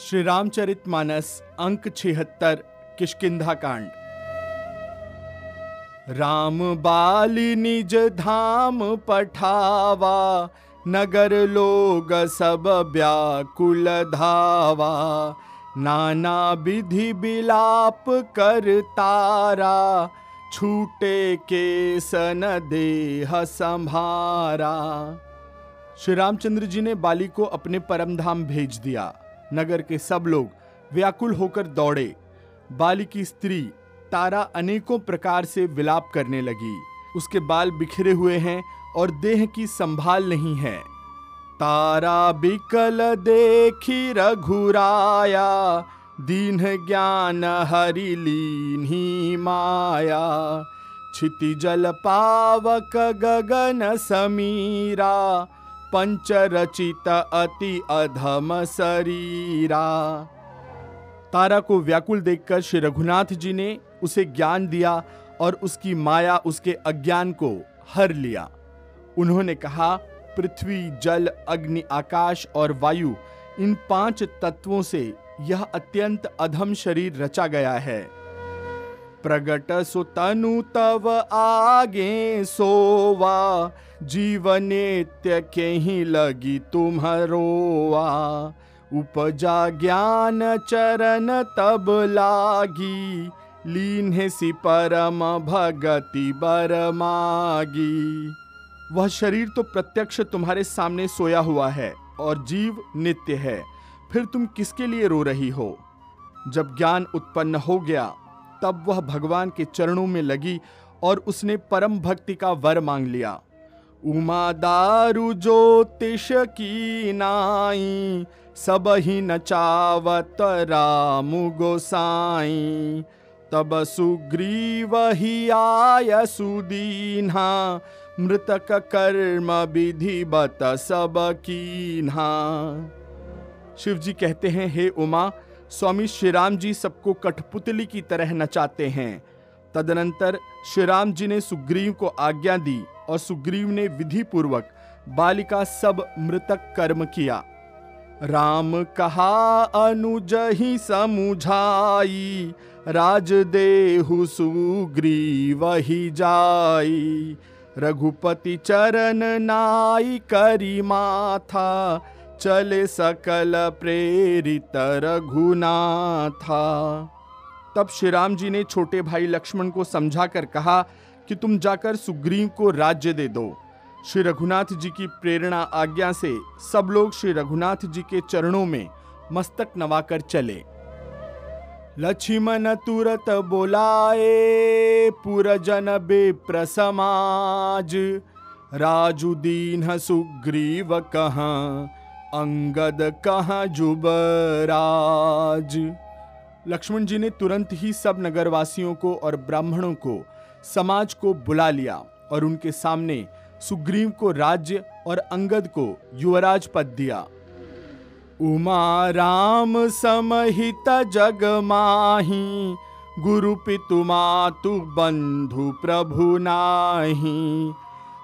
श्री रामचरित मानस, अंक छिहत्तर किशकिधा कांड। राम बाली निज धाम पठावा, नगर लोग सब व्याकुल धावा। नाना विधि बिलाप कर तारा, छूटे के सन देह संभारा। श्री रामचंद्र जी ने बाली को अपने परम धाम भेज दिया। नगर के सब लोग व्याकुल होकर दौड़े। बाली की स्त्री तारा अनेकों प्रकार से विलाप करने लगी। उसके बाल बिखरे हुए हैं और देह की संभाल नहीं है। तारा बिकल देखी रघुराया, दीन ज्ञान हरि लीन माया। छिति जल पावक गगन समीरा पंच रचित अति अधम शरीरा। तारा को व्याकुल देखकर श्री रघुनाथ जी ने उसे ज्ञान दिया और उसकी माया उसके अज्ञान को हर लिया। उन्होंने कहा, पृथ्वी, जल, अग्नि, आकाश और वायु, इन पाँच तत्वों से यह अत्यंत अधम शरीर रचा गया है। प्रगट सुतनु तव आगे सोवा, जीवनेत्य के ही लगी तुम्हारोवा उपजा ज्ञान चरण तब लागी लीन सी परम भगति बर मागी। वह शरीर तो प्रत्यक्ष तुम्हारे सामने सोया हुआ है और जीव नित्य है, फिर तुम किसके लिए रो रही हो? जब ज्ञान उत्पन्न हो गया तब वह भगवान के चरणों में लगी और उसने परम भक्ति का वर मांग लिया। उमा दारु ज्योतिष की नाई, सब ही नचावत राम गोसाई। तब सुग्रीव ही आय सुदीन्हा, मृतक कर्म विधि बत सब कीन्हा। शिव जी कहते हैं, हे उमा स्वामी श्री राम जी सबको कठपुतली की तरह नचाते हैं। तदनंतर श्री राम जी ने सुग्रीव को आज्ञा दी और सुग्रीव ने विधि पूर्वक बालिका सब मृतक कर्म किया। राम कहा, अनुज ही समुझाई राज देहु सुग्रीव ही जाई। रघुपति चरण नाई करी माथा चले सकल प्रेरित रघुनाथा। तब श्री राम जी ने छोटे भाई लक्ष्मण को समझा कर कहा कि तुम जाकर सुग्रीव को राज्य दे दो। श्री रघुनाथ जी की प्रेरणा आज्ञा से सब लोग श्री रघुनाथ जी के चरणों में मस्तक नवाकर चले। लक्ष्मण तुरत बोलाए, पुरजन बेप्र समाज राजू दीन सुग्रीव कहाँ? अंगद कहाँ जुबराज? लक्ष्मण जी ने तुरंत ही सब नगरवासियों को और ब्राह्मणों को, समाज को बुला लिया और उनके सामने सुग्रीव को राज्य और अंगद को युवराज पद दिया। उमा राम समहित जग माही, गुरु पितु मातु बंधु प्रभु नाही।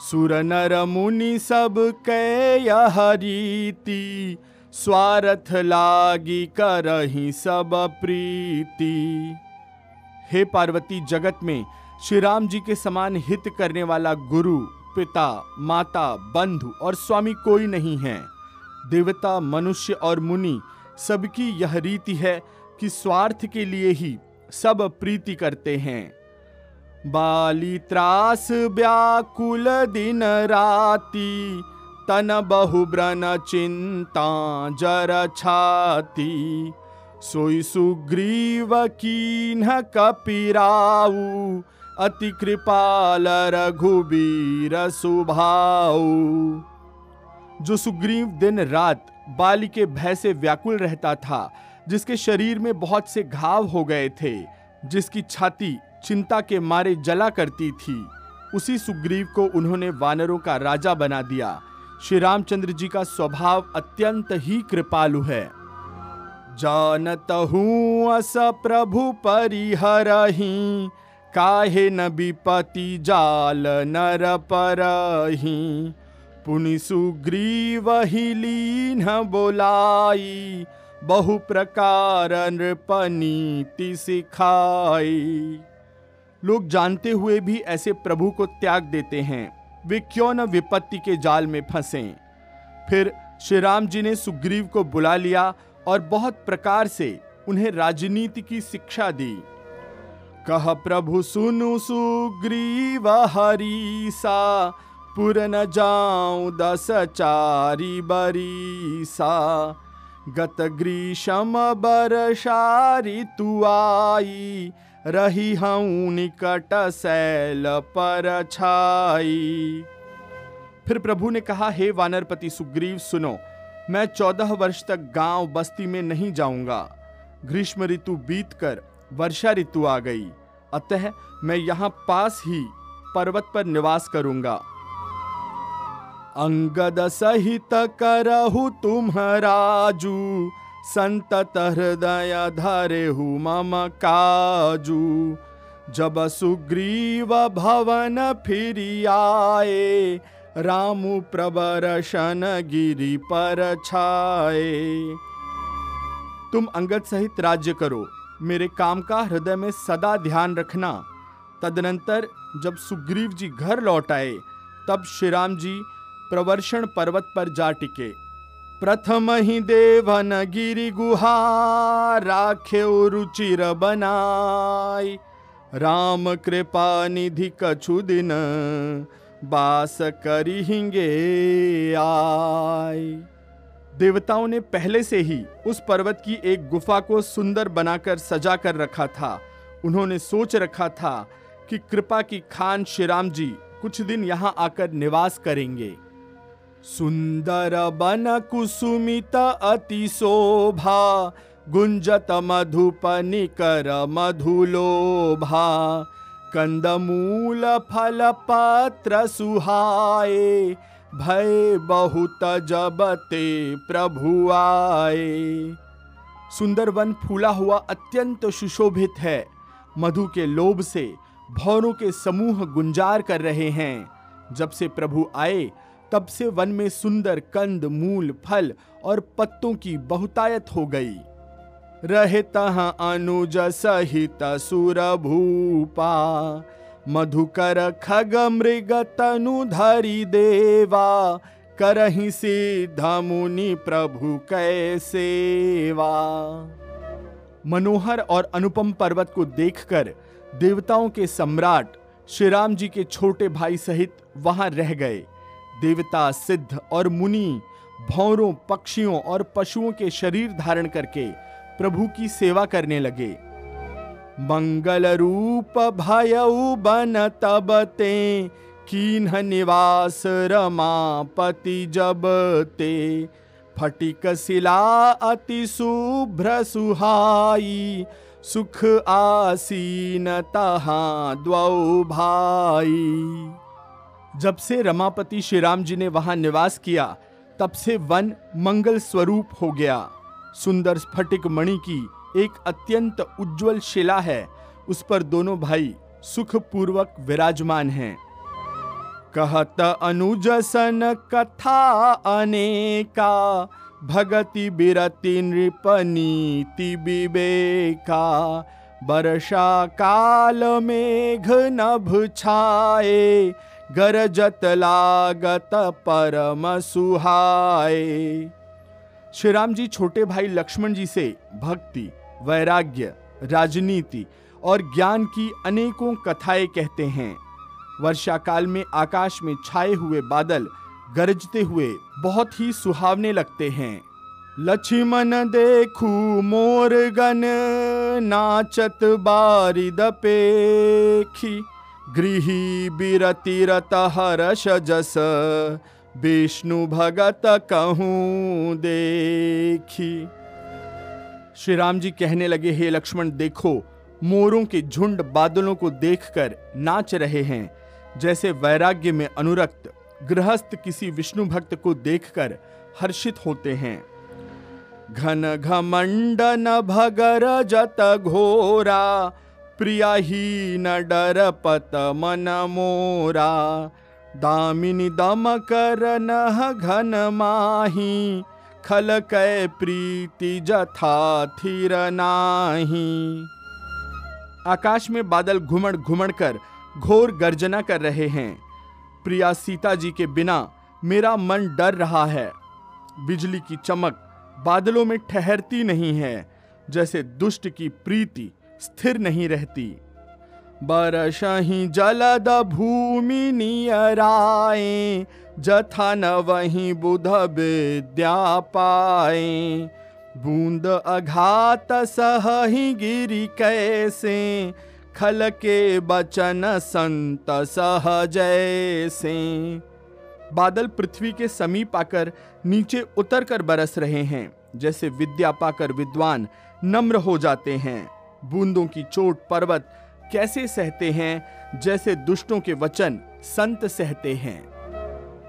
सुर नर मुनि सब कै हरीति स्वार्थ लागी करही सब प्रीति। हे पार्वती जगत में श्री राम जी के समान हित करने वाला गुरु, पिता, माता, बंधु और स्वामी कोई नहीं है। देवता, मनुष्य और मुनि सबकी यह रीति है कि स्वार्थ के लिए ही सब प्रीति करते हैं। बाली त्रास व्याकुल दिन राती, तन बहुब्रन चिंता जर छाती। सोई सुग्रीव कीन्ह कपिराऊ, अति कृपाल रघुबीर सुभाऊ। जो सुग्रीव दिन रात बाली के भय से व्याकुल रहता था, जिसके शरीर में बहुत से घाव हो गए थे, जिसकी छाती चिंता के मारे जला करती थी। उसी सुग्रीव को उन्होंने वानरों का राजा बना दिया। श्री रामचंद्र जी का स्वभाव अत्यंत ही कृपालु है। जानत हूँ अस प्रभु परिहरही, काहे न विपति जाल नर परही। पुनि सुग्रीव ही लीन बोलाई बहु प्रकार नृपनीति सिखाई। लोग जानते हुए भी ऐसे प्रभु को त्याग देते हैं। वे क्यों न विपत्ति के जाल में फंसे। फिर श्री राम जी ने सुग्रीव को बुला लिया और बहुत प्रकार से उन्हें राजनीति की शिक्षा दी। कह प्रभु, सुनु सुग्रीव हरीसा, पुर न जाऊँ दस चारी बरीसा। गत ग्रीषम बरसारी तु आई रही हूँ निकट सैल पर छाई फिर प्रभु ने कहा, हे वानरपति सुग्रीव, सुनो, मैं चौदह वर्ष तक गाँव बस्ती में नहीं जाऊँगा। ग्रीष्म ऋतु बीतकर वर्षा ऋतु आ गई। अतः मैं यहाँ पास ही पर्वत पर निवास करूँगा। अंगद सहित करहु तुम राजू संतत हृदय धरे हु मम काजू। जब सुग्रीव भवन फिर आए रामु प्रबरशन गिरी पर छाए। तुम अंगद सहित राज्य करो, मेरे काम का हृदय में सदा ध्यान रखना। तदनंतर जब सुग्रीव जी घर लौट आए, तब श्री राम जी प्रवर्षण पर्वत पर जा टिके। प्रथम ही देवन गिरी गुहा राखे रुचिर बनाई राम कृपा निधि कछु दिन बास करी हिंगे आई देवताओं ने पहले से ही उस पर्वत की एक गुफा को सुंदर बनाकर सजा कर रखा था। उन्होंने सोच रखा था कि कृपा की खान श्री राम जी कुछ दिन यहाँ आकर निवास करेंगे। सुंदर बन कुसुमित अति शोभा गुंजत मधुपनिकर मधुलोभा कंदमूल फल पत्र सुहाए भय बहुत जबते प्रभु आए सुंदर वन फूला हुआ अत्यंत सुशोभित है। मधु के लोभ से भौरों के समूह गुंजार कर रहे हैं। जब से प्रभु आए तब से वन में सुंदर कंद, मूल, फल और पत्तों की बहुतायत हो गई। रहे तहाँ अनुज सहित सुर भूपा मधुकर खग मृग तनु धरी देवा, करही सिद्ध मुनि प्रभु कैसेवा मनोहर और अनुपम पर्वत को देखकर देवताओं के सम्राट श्री राम जी के छोटे भाई सहित वहाँ रह गए। देवता, सिद्ध और मुनि, भौरों, पक्षियों और पशुओं के शरीर धारण करके प्रभु की सेवा करने लगे। मंगल रूप भयऊ बन तब ते, कीन्ह निवास रमापति जब ते। फटिक शिला अति शुभ्र सुहाई, सुख आसीन तहा द्वौ भाई। जब से रमापति श्री राम जी ने वहाँ निवास किया, तब से वन मंगल स्वरूप हो गया। सुंदर स्फटिक मणि की एक अत्यंत उज्जवल शिला है। उस पर दोनों भाई सुख पूर्वक विराजमान हैं। कहत अनुज सन कथा अनेका, भगति बिरति नृपनीति विवेका। वर्षा काल मेघ नभ छाए गरजत लागत परम सुहाए श्री राम जी छोटे भाई लक्ष्मण जी से भक्ति, वैराग्य, राजनीति और ज्ञान की अनेकों कथाएँ कहते हैं। वर्षा काल में आकाश में छाए हुए बादल गरजते हुए बहुत ही सुहावने लगते हैं। लक्ष्मण देखू मोर गन नाचत बारिद पेखी। गृही बिरति रत हर्ष जस विष्णु भगत कहूँ देखी। श्री राम जी कहने लगे, हे लक्ष्मण, देखो, मोरों के झुंड बादलों को देखकर नाच रहे हैं। जैसे वैराग्य में अनुरक्त, गृहस्थ किसी विष्णु भक्त को देखकर हर्षित होते हैं। घन घमंड न भगर जत घोरा प्रिया ही न डर पत मन मोरा। दामिनी दम कर घन माही। खल कै प्रीति जथा थिर नाही। आकाश में बादल घुमड़ घुमड़ कर घोर गर्जना कर रहे हैं। प्रिया सीता जी के बिना मेरा मन डर रहा है। बिजली की चमक बादलों में ठहरती नहीं है, जैसे दुष्ट की प्रीति स्थिर नहीं रहती। बरसही जलद भूमि नियराए, जथा न वही बुध विद्या पाए। बूंद अघात सहही गिरी कैसे, खल के बचन संत सह जैसे। बादल पृथ्वी के समीप आकर नीचे उतर कर बरस रहे हैं, जैसे विद्या पाकर विद्वान नम्र हो जाते हैं। बूंदों की चोट पर्वत कैसे सहते हैं, जैसे दुष्टों के वचन संत सहते हैं।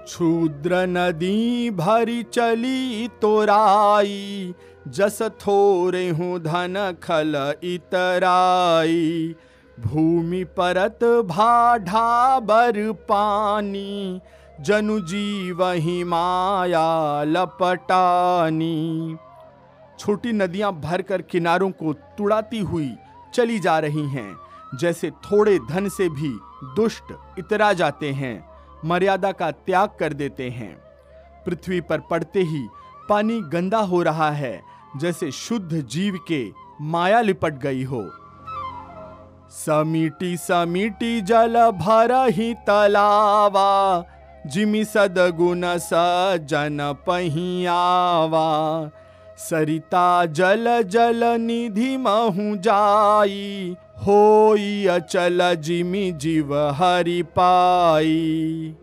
क्षुद्र नदी भरी चली तोराई जस थोरे हूँ धन खल इतराई। भूमि परत भाढ़ा बर पानी, जनु जीवही माया लपटानी। छोटी नदियाँ भरकर किनारों को तुड़ाती हुई चली जा रही हैं, जैसे थोड़े धन से भी दुष्ट इतरा जाते हैं, मर्यादा का त्याग कर देते हैं। पृथ्वी पर पड़ते ही पानी गंदा हो रहा है, जैसे शुद्ध जीव के माया लिपट गई हो। समीटी समीटी जल भर ही तलावा, जिमि सदगुण सजन पहियावा सरिता जल जल निधि महु जाई, होई अचल जिमि जीव हरि पाई।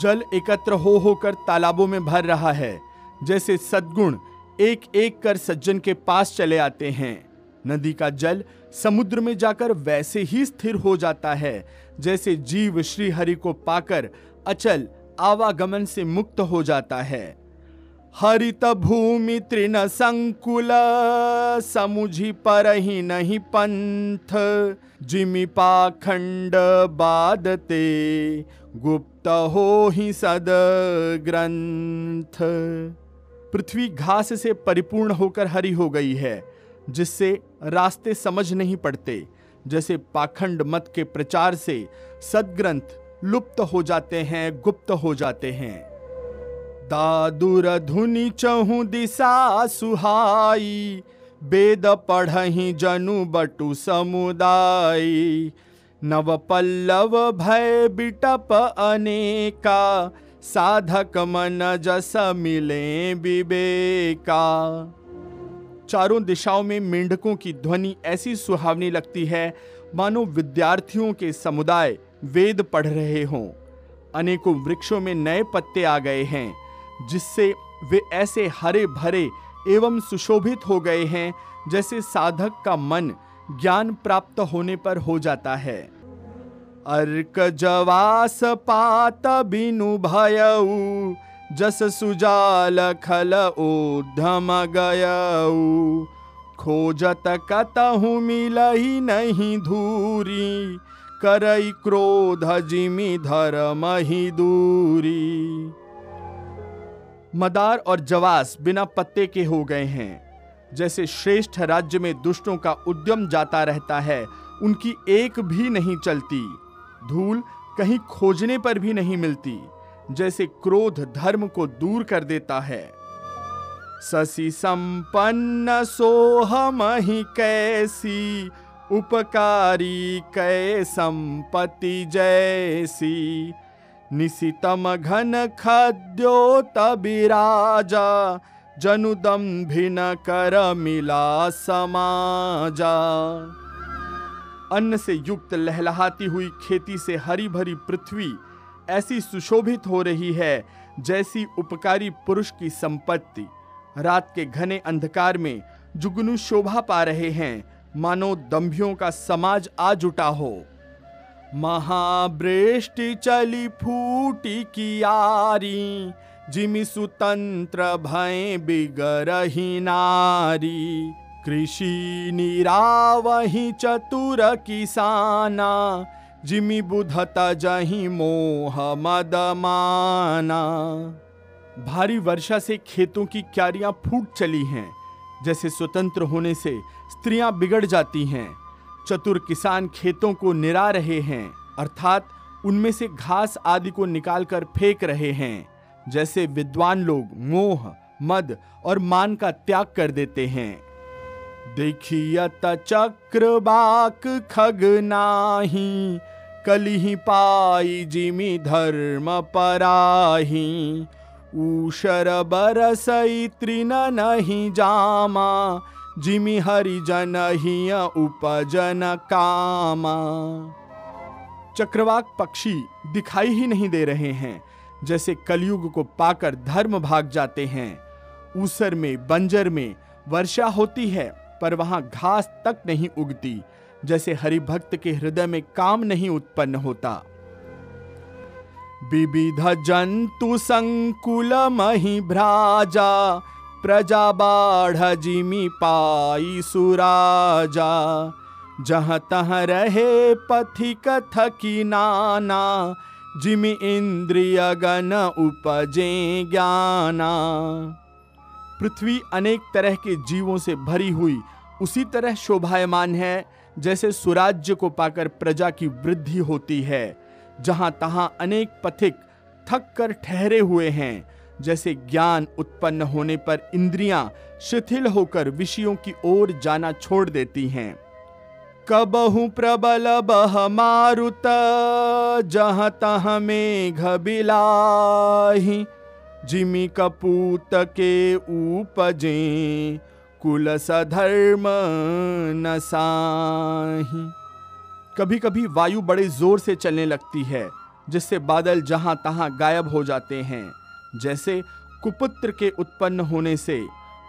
जल एकत्र हो होकर तालाबों में भर रहा है, जैसे सद्गुण एक एक कर सज्जन के पास चले आते हैं। नदी का जल समुद्र में जाकर वैसे ही स्थिर हो जाता है, जैसे जीव श्री हरि को पाकर अचल आवागमन से मुक्त हो जाता है। हरित भूमि तृण संकुल, समुझी पर ही नहीं पंथ। जिमि पाखंड बादते, गुप्त हो ही सद ग्रंथ। पृथ्वी घास से परिपूर्ण होकर हरी हो गई है, जिससे रास्ते समझ नहीं पड़ते। जैसे पाखंड मत के प्रचार से सदग्रंथ लुप्त हो जाते हैं, गुप्त हो जाते हैं। दादुर धुनि चहु दिशा सुहाई वेद पढ़ही जनु बटु समुदाय नव पल्लव भय बिटप अनेका, साधक मन जस मिले विवेका। चारों दिशाओं में मेंढकों की ध्वनि ऐसी सुहावनी लगती है, मानो विद्यार्थियों के समुदाय वेद पढ़ रहे हों। अनेकों वृक्षों में नए पत्ते आ गए हैं। जिससे वे ऐसे हरे भरे एवं सुशोभित हो गए हैं, जैसे साधक का मन ज्ञान प्राप्त होने पर हो जाता है। अर्क जवास पात बिनु भयऊ, जस सुजाल खल ऊधम गयऊ। खोजत कतहु मिलही नहीं धूरी, करई क्रोध जिमि धर्म ही दूरी। मदार और जवास बिना पत्ते के हो गए हैं। जैसे श्रेष्ठ राज्य में दुष्टों का उद्यम जाता रहता है, उनकी एक भी नहीं चलती। धूल कहीं खोजने पर भी नहीं मिलती, जैसे क्रोध धर्म को दूर कर देता है। ससी संपन्न सोहम ही कैसी, उपकारी कै संपत्ति जैसी। निशितम घन खद्योत बिराजा जनुदम भिन कर मिला समाजा अन्न से युक्त लहलहाती हुई खेती से हरी भरी पृथ्वी ऐसी सुशोभित हो रही है, जैसी उपकारी पुरुष की संपत्ति। रात के घने अंधकार में जुगनू शोभा पा रहे हैं, मानो दंभियों का समाज आ जुटा हो। महावृष्टि चली फूटी कियारी जिमि सुतंत्र भय बिगरही नारी। कृषि निरावही चतुर किसाना, जिमि बुधत जही मोह मदमाना। भारी वर्षा से खेतों की क्यारियाँ फूट चली हैं, जैसे स्वतंत्र होने से स्त्रियाँ बिगड़ जाती हैं। चतुर किसान खेतों को निरा रहे हैं, अर्थात उनमें से घास आदि को निकालकर फेंक रहे हैं। जैसे विद्वान लोग मोह, मद और मान का त्याग कर देते हैं। देखियत चक्रबाक खग नाही, कलिही पाई जिमी धर्म पराही। ऊषर बरसई तृण नहीं जामा जिमी हरिजन ही उपजन कामा। चक्रवाक पक्षी दिखाई ही नहीं दे रहे हैं। जैसे कलयुग को पाकर धर्म भाग जाते हैं। ऊसर में, बंजर में वर्षा होती है, पर वहाँ घास तक नहीं उगती, जैसे हरि भक्त के हृदय में काम नहीं उत्पन्न होता। विविध जंतु संकुल मही भ्राजा प्रजा बाढ़ जिमी पाई सुराजा, जहाँ तहाँ रहे पथिक थकी नाना, जिमी इंद्रिय गण उपजे ज्ञाना। पृथ्वी अनेक तरह के जीवों से भरी हुई, उसी तरह शोभायमान है, जैसे सुराज्य को पाकर प्रजा की वृद्धि होती है, जहाँ तहां अनेक पथिक थक कर ठहरे हुए हैं। जैसे ज्ञान उत्पन्न होने पर इंद्रियाँ शिथिल होकर विषयों की ओर जाना छोड़ देती हैं। कबहु प्रबल बह मारुत, जहाँ तह मेघ बिलाही। जिमी कपूत के उपजे कुल सधर्म नसाही कभी कभी वायु बड़े ज़ोर से चलने लगती है, जिससे बादल जहाँ तहां गायब हो जाते हैं। जैसे कुपुत्र के उत्पन्न होने से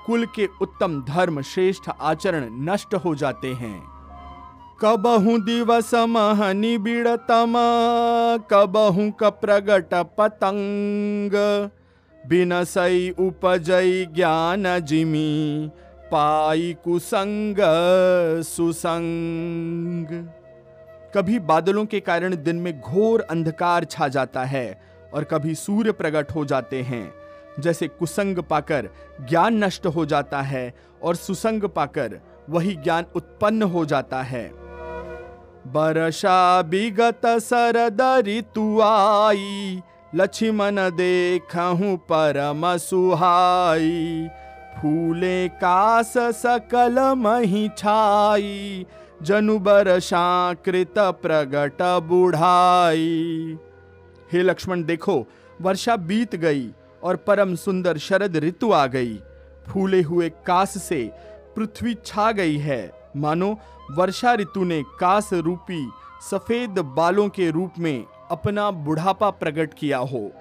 कुल के उत्तम धर्म श्रेष्ठ आचरण नष्ट हो जाते हैं। कबहु दिवस मह निबिड़तम कबहु क प्रगट पतंग। बिनसई उपजई ज्ञान जिमी, पाई कुसंग सुसंग। कभी बादलों के कारण दिन में घोर अंधकार छा जाता है और कभी सूर्य प्रकट हो जाते हैं। जैसे कुसंग पाकर ज्ञान नष्ट हो जाता है और सुसंग पाकर वही ज्ञान उत्पन्न हो जाता है। बरसा विगत सरद ऋतु आई, लक्ष्मण देखूँ परम सुहाई। फूले कास सकल मही छाई, जनु बरसाकृत प्रगट बुढ़ाई। हे लक्ष्मण देखो, वर्षा बीत गई और परम सुंदर शरद ऋतु आ गई। फूले हुए कास से पृथ्वी छा गई है। मानो, वर्षा ऋतु ने कास रूपी सफ़ेद बालों के रूप में अपना बुढ़ापा प्रकट किया हो।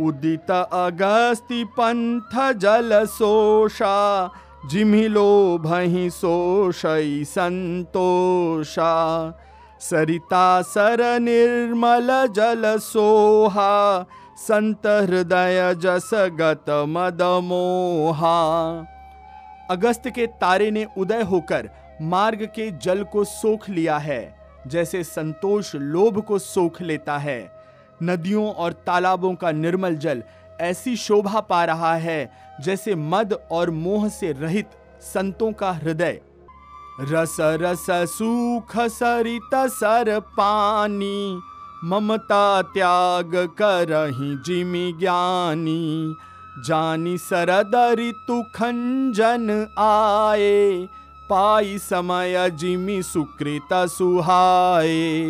उदित अगस्ति पंथ जल सोषा जिमिलो भही सोषई संतोषा। सरिता सर निर्मल जल सोहा संत हृदय जस गत मद मोहा अगस्त के तारे ने उदय होकर मार्ग के जल को सोख लिया है, जैसे संतोष लोभ को सोख लेता है। नदियों और तालाबों का निर्मल जल ऐसी शोभा पा रहा है, जैसे मद और मोह से रहित संतों का हृदय। रस रस, सुख, सरित, सर, पानी। ममता त्याग करही जिमि ज्ञानी। जानी सरद ऋतु खंजन आए। पाई समय जिमि सुकृत सुहाए।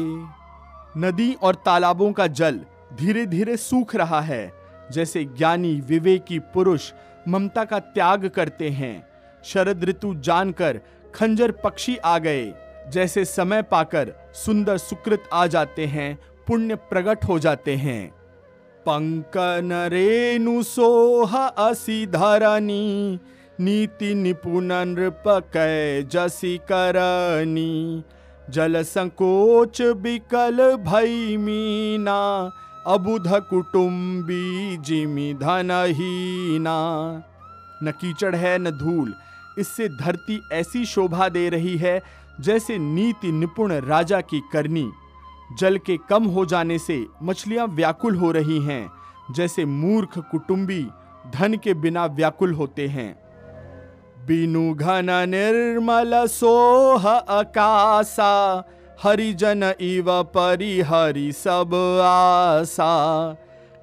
नदी और तालाबों का जल धीरे धीरे सूख रहा है। जैसे ज्ञानी, विवेकी, पुरुष ममता का त्याग करते हैं। शरद ऋतु जानकर खंजर पक्षी आ गए। जैसे समय पाकर सुंदर सुकृत आ जाते हैं, पुण्य प्रकट हो जाते हैं। पंकन रेणु सोह असी धरनी नीति निपुण नृप जसी करनी जल संकोच बिकल भई मीना, अबुध कुटुम्बी जिमी धन धनहीना न कीचड़ है, न धूल इससे धरती ऐसी शोभा दे रही है जैसे नीति निपुण राजा की करनी। जल के कम हो जाने से मछलियाँ व्याकुल हो रही हैं, जैसे मूर्ख कुटुंबी धन के बिना व्याकुल होते हैं। बिनु घन निर्मल सोह अकासा हरिजन इव परिहरि सब आशा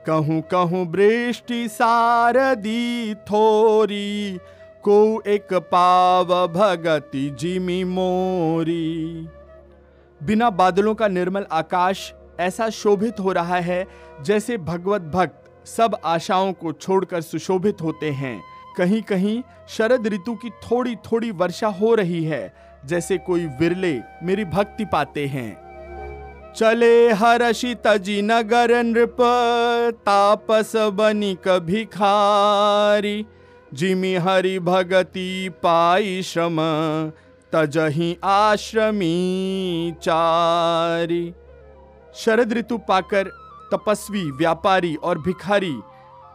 कहूँ कहूँ वृष्टि सारदी थोरी को एक पाव भगति जिमी मोरी। बिना बादलों का निर्मल आकाश ऐसा शोभित हो रहा है जैसे भगवत भक्त सब आशाओं को छोड़कर सुशोभित होते हैं। कहीं कहीं शरद ऋतु की थोड़ी थोड़ी वर्षा हो रही है, जैसे कोई विरले मेरी भक्ति पाते हैं। चले हर्षि तजी नगर नृप, तापस बनी कभी खारी। जिमि हरि भगति पाई श्रम, तजही आश्रमी चारी। शरद ऋतु पाकर तपस्वी, व्यापारी और भिखारी,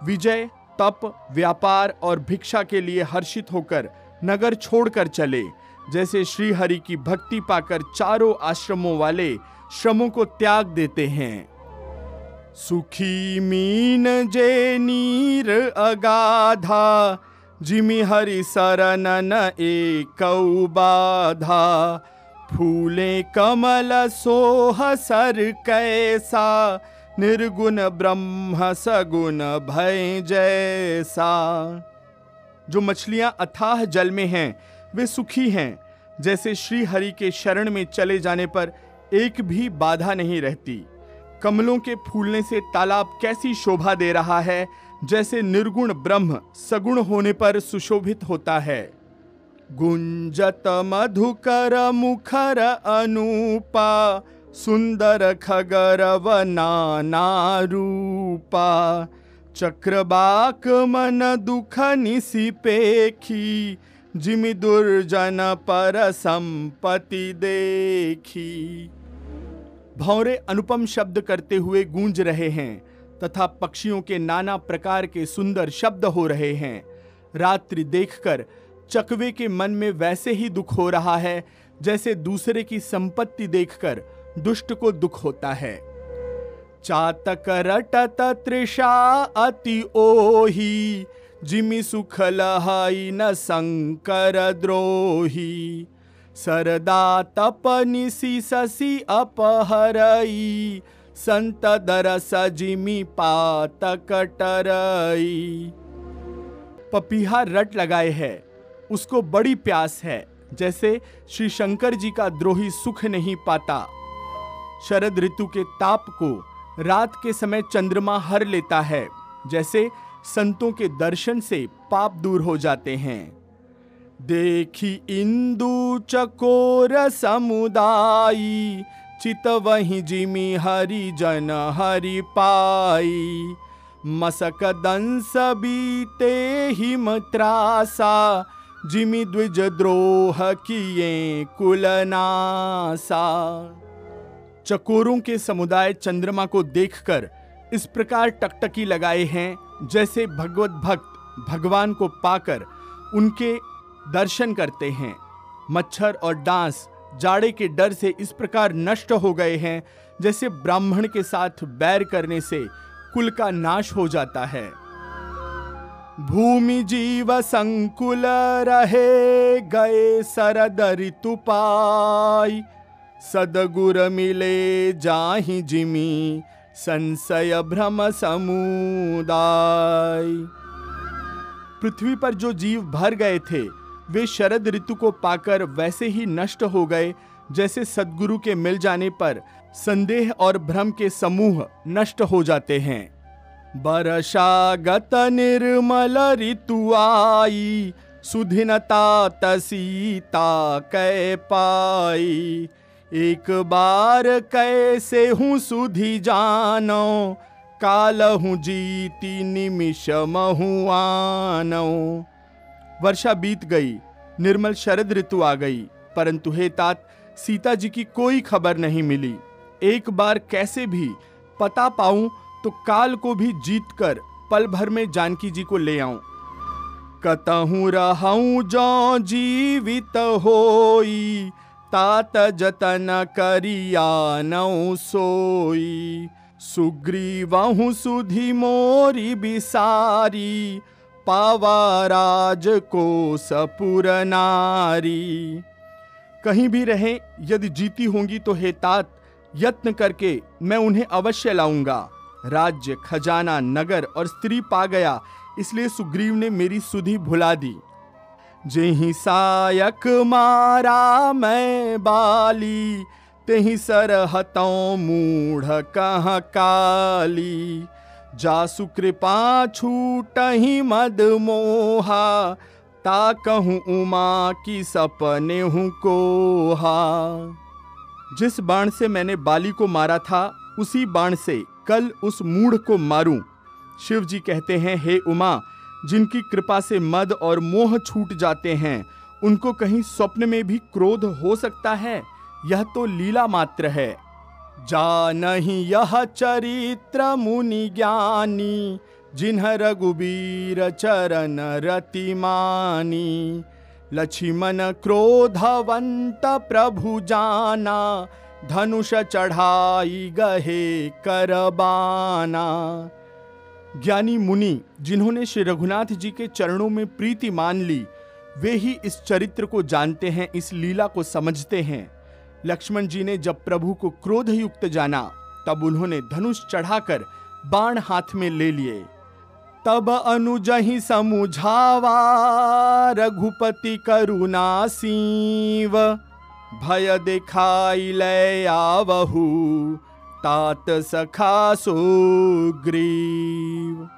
विजय, तप, व्यापार और भिक्षा के लिए हर्षित होकर नगर छोड़कर चले। जैसे श्री हरि की भक्ति पाकर चारों आश्रमों वाले श्रमों को त्याग देते हैं। सुखी मीन जे नीर अगाधा, जिमि हरि शरण न एक बाधा। फूले कमल सोह सर कैसा, निर्गुण ब्रह्म सगुण भय जैसा। जो मछलियाँ अथाह जल में हैं, वे सुखी हैं, जैसे श्री हरि के शरण में चले जाने पर एक भी बाधा नहीं रहती। कमलों के फूलने से तालाब कैसी शोभा दे रहा है? जैसे निर्गुण ब्रह्म सगुण होने पर सुशोभित होता है। गुंजत मधुकर मुखर अनूपा, सुंदर खगर व नाना रूपा। चक्रबाक मन दुख निसिपेखी जिमि दुर्जन पर संपत्ति देखी। भौरे अनुपम शब्द करते हुए गूंज रहे हैं, तथा पक्षियों के नाना प्रकार के सुंदर शब्द हो रहे हैं। रात्रि देखकर चकवे के मन में वैसे ही दुख हो रहा है, जैसे दूसरे की संपत्ति देखकर दुष्ट को दुख होता है। चातक रटत तृषा अति ओही, जिमि सुख लहाई न शंकर द्रोही। सरदा तपनिसी ससी अपहरई संत दरस जिमि पात कटरई पपीहा रट लगाए है, उसको बड़ी प्यास है, जैसे श्री शंकर जी का द्रोही सुख नहीं पाता। शरद ऋतु के ताप को रात के समय चंद्रमा हर लेता है, जैसे संतों के दर्शन से पाप दूर हो जाते हैं। देखी इंदु चकोर समुदाई चित वही जिमी हरि जन हरि पाई मसक दंस बीते हिम त्रासा, जिमि द्विज द्रोह किए कुलनासा चकोरों के समुदाय चंद्रमा को देखकर इस प्रकार टकटकी लगाए हैं, जैसे भगवत भक्त भगवान को पाकर उनके दर्शन करते हैं। मच्छर और डांस जाड़े के डर से इस प्रकार नष्ट हो गए हैं, जैसे ब्राह्मण के साथ बैर करने से कुल का नाश हो जाता है। भूमि जीव संकुल रहे, गए सरद ऋतु पाई। सदगुर मिले जाहि जिमी, संशय भ्रम समुदाय। पृथ्वी पर जो जीव भर गए थे वे शरद ऋतु को पाकर वैसे ही नष्ट हो गए, जैसे सदगुरु के मिल जाने पर संदेह और भ्रम के समूह नष्ट हो जाते हैं। बरसागत निर्मल ऋतु आई, सुधिनता तसीता कै पाई। एक बार कैसे हूँ सुधी जानो, काल हूँ जीती निमिष महुआनो। वर्षा बीत गई। निर्मल शरद ऋतु आ गई। परंतु हे तात, सीता जी की कोई खबर नहीं मिली। एक बार कैसे भी पता पाऊँ तो काल को भी जीत कर पल भर में जानकी जी को ले आऊँ। कतहूँ रहूँ जो जीवित होई, तात जतन करिया नौ सोई। सुग्रीवहु सुधि मोरी बिसारी पावा राज को सपुर नारी। कहीं भी रहे, यदि जीती होंगी तो हे तात, यत्न करके मैं उन्हें अवश्य लाऊँगा। राज्य, खजाना, नगर और स्त्री पा गया, इसलिए सुग्रीव ने मेरी सुधि भुला दी। जेहि सायक मारा मैं बाली तेहि सरहतों मूढ़ कह काली। जासु कृपा छूट ही मद मोहा, ता कहूँ उमा की सपने हूँ कोहा। जिस बाण से मैंने बाली को मारा था, उसी बाण से कल उस मूढ़ को मारूं। शिव जी कहते हैं, हे उमा, जिनकी कृपा से मद और मोह छूट जाते हैं, उनको कहीं स्वप्न में भी क्रोध हो सकता है? यह तो लीला मात्र है। जा नहीं यह चरित्र मुनि ज्ञानी, जिन्ह रघुबीर चरण रतिमानी। लक्ष्मण क्रोधवंत प्रभु जाना, धनुष चढ़ाई गहे करबाना। ज्ञानी मुनि, जिन्होंने श्री रघुनाथ जी के चरणों में प्रीति मान ली, वे ही इस चरित्र को जानते हैं, इस लीला को समझते हैं। लक्ष्मण जी ने जब प्रभु को क्रोध युक्त जाना, तब उन्होंने धनुष चढ़ाकर बाण हाथ में ले लिए। तब अनुजहि समुझावा, रघुपति करुणा सीव, भय दिखाई ले आवहु, तात सखा सुग्रीव।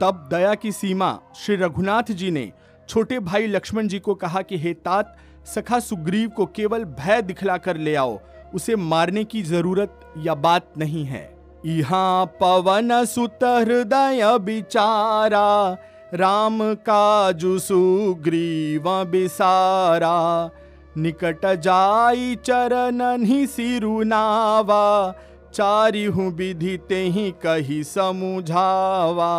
तब दया की सीमा श्री रघुनाथ जी ने, छोटे भाई लक्ष्मण जी को कहा कि, हे तात सखा सुग्रीव को केवल भय दिखलाकर ले आओ। उसे मारने की ज़रूरत या बात नहीं है। यहाँ पवन सुत हृदय बिचारा, राम काजु सुग्रीव बिसारा। निकट जाई चरणन ही सिरुनावा चारि हूँ विधि ते ही कही समुझावा।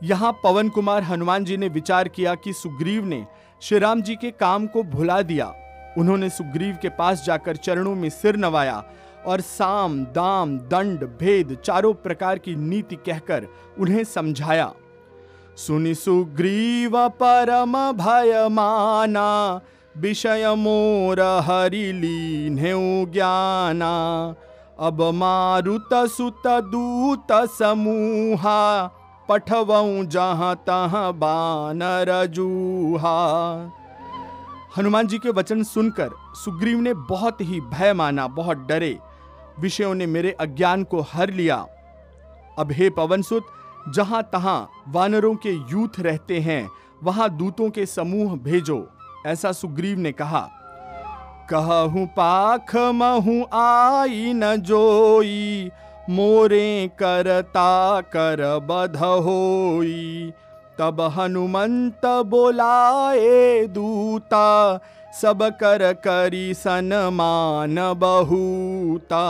यहाँ पवन कुमार हनुमान जी ने विचार किया कि सुग्रीव ने श्री राम जी के काम को भुला दिया। उन्होंने सुग्रीव के पास जाकर चरणों में सिर नवाया और साम, दाम, दंड, भेद चारों प्रकार की नीति कहकर उन्हें समझाया। सुनि सुग्रीव परम भय माना विषय मोर हरि ज्ञाना। अब मारुत सुत दूत समूहा पठवऊ जहाँ तहाँ बानर जूहा हनुमान जी के वचन सुनकर सुग्रीव ने बहुत ही भय माना, बहुत डरे। विषयों ने मेरे अज्ञान को हर लिया। अब हे पवनसुत, जहाँ तहां वानरों के यूथ रहते हैं, वहाँ दूतों के समूह भेजो, ऐसा सुग्रीव ने कहा। कहूँ पाख महू आई न जोई मोरे करता कर बध होई तब हनुमंत बोलाए, दूता, सब कर करी सनमान बहुता।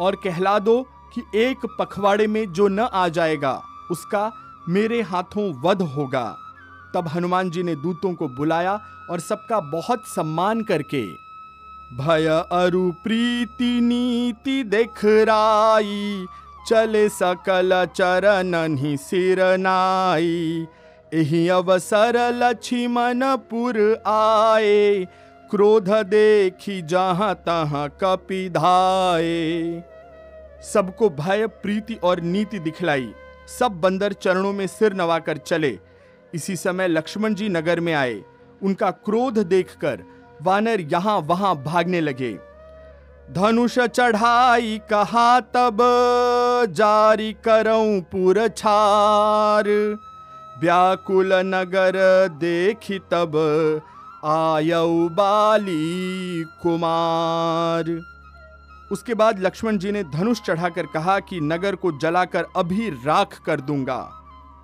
और कहला दो कि एक पखवाड़े में जो न आ जाएगा, उसका मेरे हाथों वध होगा। तब हनुमान जी ने दूतों को बुलाया और सबका बहुत सम्मान करके भय अरु प्रीति नीति देख राई चले सकल चरण ही सिर नाई। एहि अवसर लक्ष्मणपुर आए, क्रोध देखी जहाँ तहाँ कपिधाए सबको भय, प्रीति और नीति दिखलाई। सब बंदर चरणों में सिर नवाकर चले। इसी समय लक्ष्मण जी नगर में आए। उनका क्रोध देखकर वानर यहाँ वहाँ भागने लगे। धनुष चढ़ाई कहा, तब जारी करऊं पुर छार व्याकुल नगर देखी, तब आयऊ बाली कुमार। उसके बाद लक्ष्मण जी ने धनुष चढ़ाकर कहा कि नगर को जलाकर अभी राख कर दूँगा।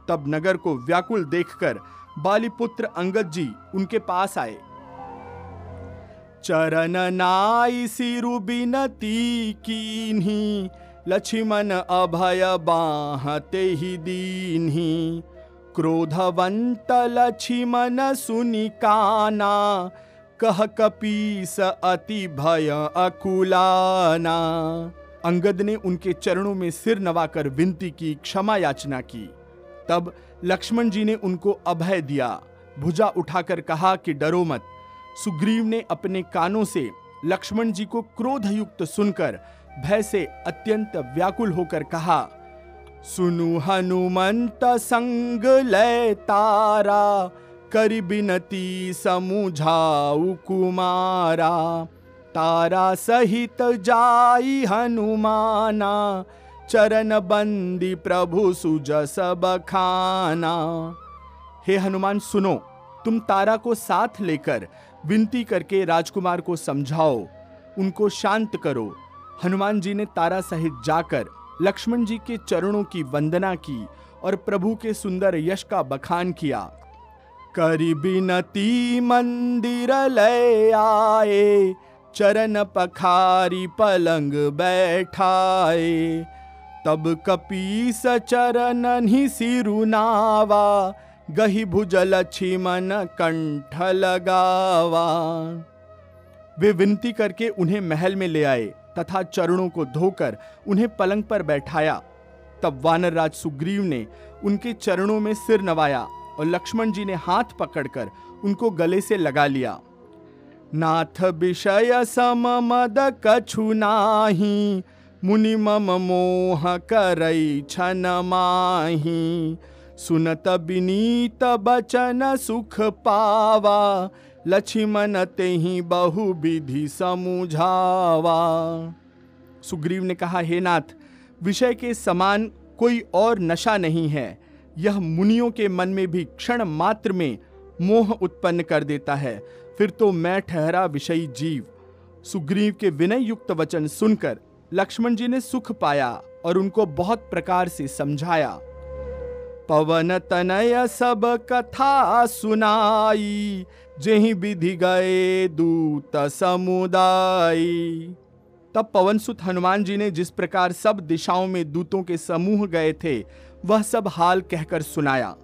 तब नगर को व्याकुल देखकर बालीपुत्र अंगद जी उनके पास आए। चरण नाई सिरु बिनती कीन्ही, लक्ष्मण अभय बाहते ही दीन्ही। क्रोधवंत लक्ष्मण सुनि काना, कह कपीस अति भय अकुलाना। अंगद ने उनके चरणों में सिर नवाकर विनती की, क्षमा याचना की। तब लक्ष्मण जी ने उनको अभय दिया। भुजा उठाकर कहा कि डरो मत। सुग्रीव ने अपने कानों से लक्ष्मण जी को क्रोधयुक्त सुनकर भय से अत्यंत व्याकुल होकर कहा, सुनु हनुमंत संग लय तारा, कर बिनती समुझाऊ कुमारा। तारा सहित जाई हनुमाना, चरण बंदी प्रभु सुजस बखाना। हे हनुमान, सुनो, तुम तारा को साथ लेकर विनती करके राजकुमार को समझाओ। उनको शांत करो। हनुमान जी ने तारा सहित जाकर लक्ष्मण जी के चरणों की वंदना की और प्रभु के सुंदर यश का बखान किया। करी बिनती मंदिर ले आए, चरण पखारी पलंग बैठाए। तब कपीस चरण ही सिरुनावा गही भुजल मन कंठ लगावा। वे विनती करके उन्हें महल में ले आए, तथा चरणों को धोकर उन्हें पलंग पर बैठाया। तब वानर राज सुग्रीव ने उनके चरणों में सिर नवाया और लक्ष्मण जी ने हाथ पकड़कर उनको गले से लगा लिया। नाथ विषय सम मद कछु नाही, मुनि मम मोह करई छन माही। सुनत बिनीत बचन सुख पावा, लक्ष्मण तेहि बहु विधि समुझावा। सुग्रीव ने कहा, हे नाथ, विषय के समान कोई और नशा नहीं है। यह मुनियों के मन में भी क्षण मात्र में मोह उत्पन्न कर देता है। फिर तो मैं ठहरा विषयी जीव। सुग्रीव के विनय युक्त वचन सुनकर लक्ष्मण जी ने सुख पाया और उनको बहुत प्रकार से समझाया। पवन तनय सब कथा सुनाई, जेहि विधि गए दूत समुदाय तब पवन सुत हनुमान जी ने जिस प्रकार सब दिशाओं में दूतों के समूह गए थे, वह सब हाल कहकर सुनाया।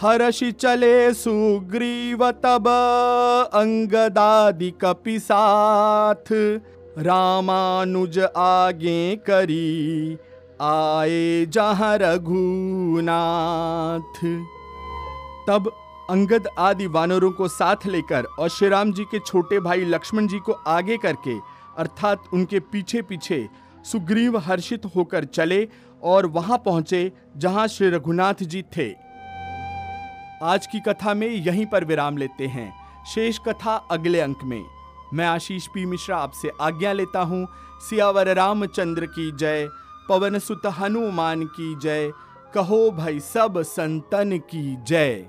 हर्षि चले सुग्रीव तब अंगदादि कपि साथ, रामानुज आगे करी। आए जहाँ रघुनाथ। तब अंगद आदि वानरों को साथ लेकर और श्री राम जी के छोटे भाई लक्ष्मण जी को आगे करके, अर्थात उनके पीछे पीछे सुग्रीव हर्षित होकर चले और वहाँ पहुँचे जहाँ श्री रघुनाथ जी थे। आज की कथा में यहीं पर विराम लेते हैं। शेष कथा अगले अंक में। मैं आशीष पी मिश्रा आपसे आज्ञा लेता हूँ। सियावर रामचंद्र की जय। पवन सुत हनुमान की जय। कहो भाई सब संतन की जय।